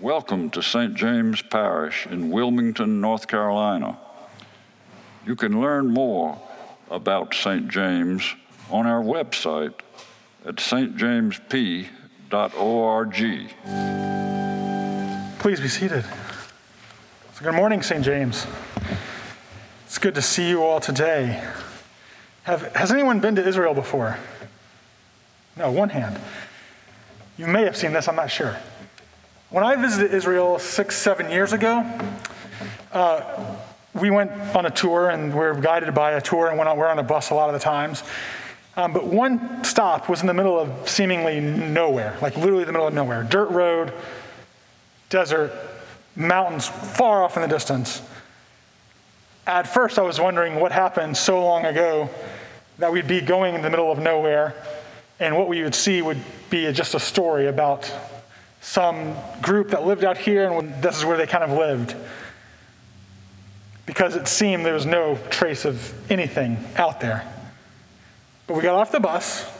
Welcome to St. James Parish in Wilmington, North Carolina. You can learn more about St. James on our website at stjamesp.org. Please be seated. So good morning, St. James. It's good to see you all today. Have, has anyone been to Israel before? No, one hand. You may have seen this, I'm not sure. When I visited Israel six, seven years ago, uh, we went on a tour and we are guided by a tour and on, we're on a bus a lot of the times. Um, but one stop was in the middle of seemingly nowhere, like literally the middle of nowhere. Dirt road, desert, mountains far off in the distance. At first, I was wondering what happened so long ago that we'd be going in the middle of nowhere and what we would see would be just a story about some group that lived out here, and this is where they kind of lived. Because it seemed there was no trace of anything out there. But we got off the bus,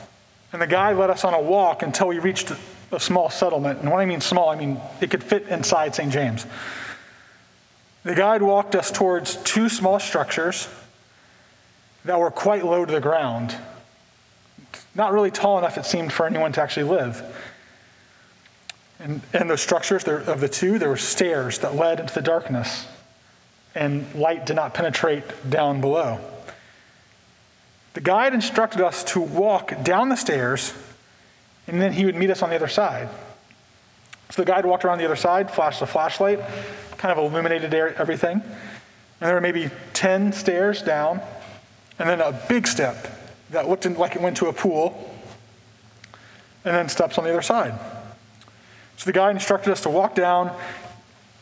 and the guy led us on a walk until we reached a small settlement. And when I mean small, I mean it could fit inside St. James. The guide walked us towards two small structures that were quite low to the ground. Not really tall enough, it seemed, for anyone to actually live. And, and those structures there, of the two, there were stairs that led into the darkness, and light did not penetrate down below. The guide instructed us to walk down the stairs, and then he would meet us on the other side. So the guide walked around the other side, flashed a flashlight, kind of illuminated everything. And there were maybe 10 stairs down, and then a big step that looked like it went to a pool, and then steps on the other side. So the guide instructed us to walk down,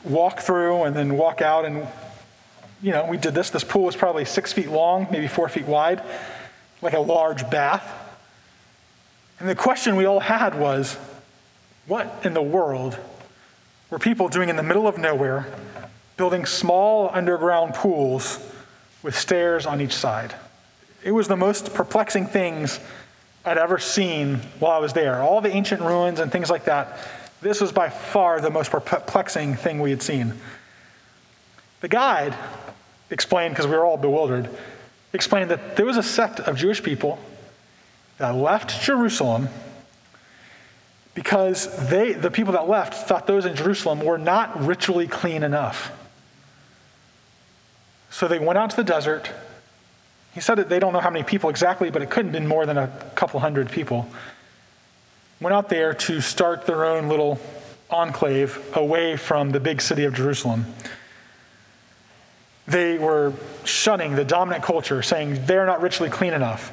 walk through, and then walk out. And, you know, we did this. This pool was probably six feet long, maybe four feet wide, like a large bath. And the question we all had was what in the world were people doing in the middle of nowhere, building small underground pools with stairs on each side? It was the most perplexing things I'd ever seen while I was there. All the ancient ruins and things like that this was by far the most perplexing thing we had seen. The guide explained, because we were all bewildered, explained that there was a sect of Jewish people that left Jerusalem because they, the people that left thought those in Jerusalem were not ritually clean enough. So they went out to the desert. He said that they don't know how many people exactly, but it couldn't have been more than a couple hundred people went out there to start their own little enclave away from the big city of Jerusalem. They were shunning the dominant culture, saying they're not ritually clean enough.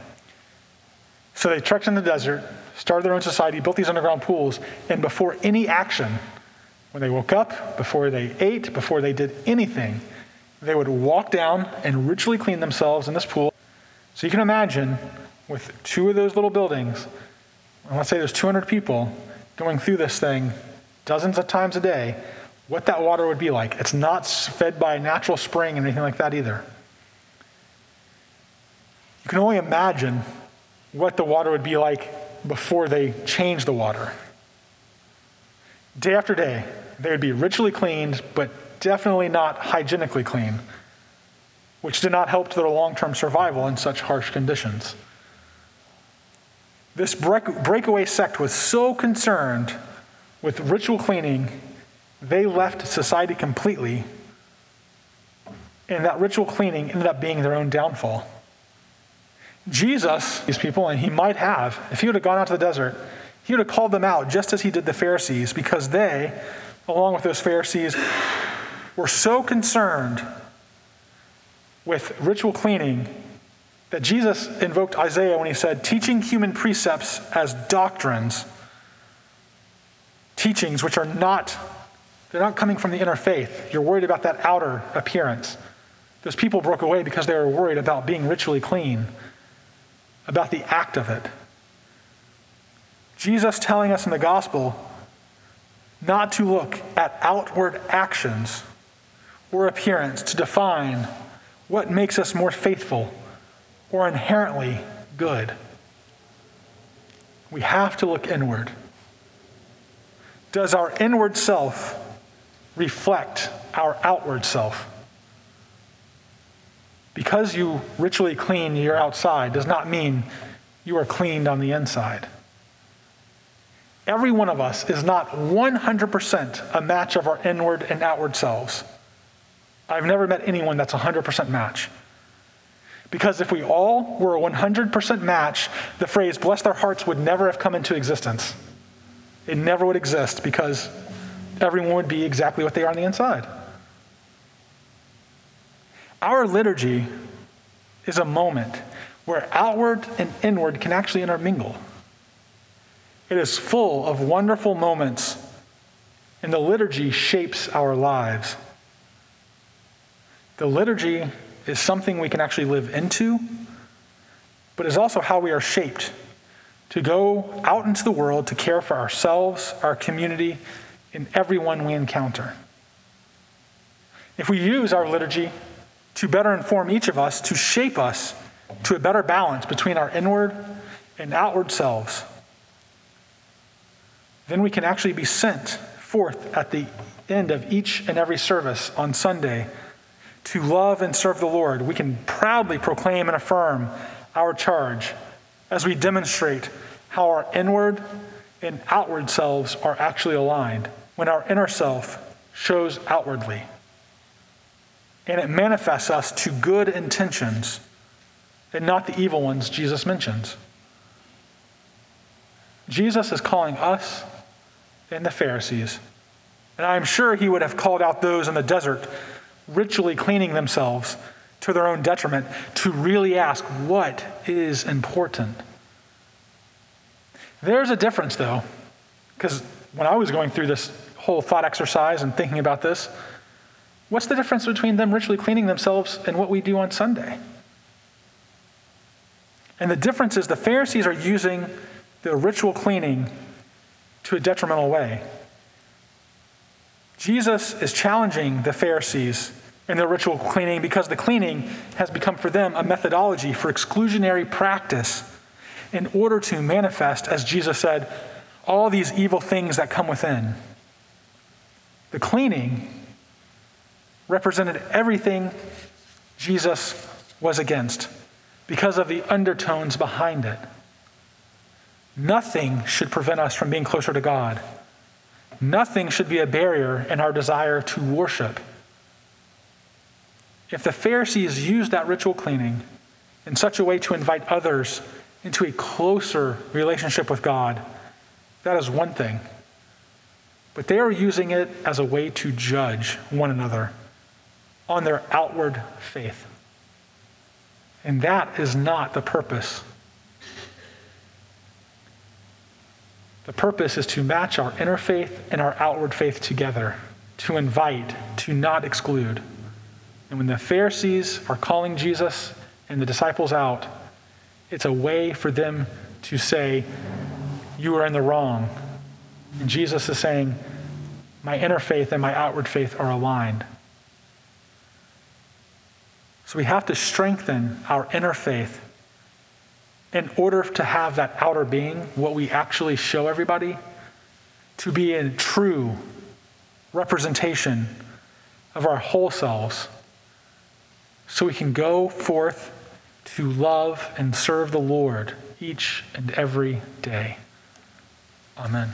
So they trekked in the desert, started their own society, built these underground pools, and before any action, when they woke up, before they ate, before they did anything, they would walk down and ritually clean themselves in this pool. So you can imagine with two of those little buildings, and let's say there's 200 people going through this thing dozens of times a day, what that water would be like. It's not fed by a natural spring or anything like that either. You can only imagine what the water would be like before they changed the water. Day after day, they would be ritually cleaned, but definitely not hygienically clean, which did not help to their long term survival in such harsh conditions. This break, breakaway sect was so concerned with ritual cleaning, they left society completely. And that ritual cleaning ended up being their own downfall. Jesus, these people, and he might have, if he would have gone out to the desert, he would have called them out just as he did the Pharisees, because they, along with those Pharisees, were so concerned with ritual cleaning that Jesus invoked Isaiah when he said, teaching human precepts as doctrines, teachings which are not, they're not coming from the inner faith. You're worried about that outer appearance. Those people broke away because they were worried about being ritually clean, about the act of it. Jesus telling us in the gospel not to look at outward actions or appearance to define what makes us more faithful or inherently good. We have to look inward. Does our inward self reflect our outward self. Because you ritually clean your outside does not mean you are cleaned on the inside. Every one of us is not 100% a match of our inward and outward selves. I've never met anyone that's 100% match. Because if we all were a 100% match, the phrase bless their hearts would never have come into existence. It never would exist because everyone would be exactly what they are on the inside. Our liturgy is a moment where outward and inward can actually intermingle. It is full of wonderful moments, and the liturgy shapes our lives. The liturgy is something we can actually live into, but is also how we are shaped to go out into the world to care for ourselves, our community, and everyone we encounter. If we use our liturgy to better inform each of us, to shape us to a better balance between our inward and outward selves, then we can actually be sent forth at the end of each and every service on Sunday to love and serve the Lord, we can proudly proclaim and affirm our charge as we demonstrate how our inward and outward selves are actually aligned when our inner self shows outwardly. And it manifests us to good intentions and not the evil ones Jesus mentions. Jesus is calling us and the Pharisees, and I'm sure he would have called out those in the desert ritually cleaning themselves to their own detriment, to really ask what is important. There's a difference, though, because when I was going through this whole thought exercise and thinking about this, what's the difference between them ritually cleaning themselves and what we do on Sunday? And the difference is the Pharisees are using the ritual cleaning to a detrimental way. Jesus is challenging the Pharisees in their ritual cleaning because the cleaning has become for them a methodology for exclusionary practice in order to manifest, as Jesus said, all these evil things that come within. The cleaning represented everything Jesus was against because of the undertones behind it. Nothing should prevent us from being closer to God. Nothing should be a barrier in our desire to worship. If the Pharisees used that ritual cleaning in such a way to invite others into a closer relationship with God, that is one thing. But they are using it as a way to judge one another on their outward faith. And that is not the purpose The purpose is to match our inner faith and our outward faith together, to invite, to not exclude. And when the Pharisees are calling Jesus and the disciples out, it's a way for them to say, You are in the wrong. And Jesus is saying, My inner faith and my outward faith are aligned. So we have to strengthen our inner faith in order to have that outer being, what we actually show everybody, to be a true representation of our whole selves, so we can go forth to love and serve the Lord each and every day. Amen.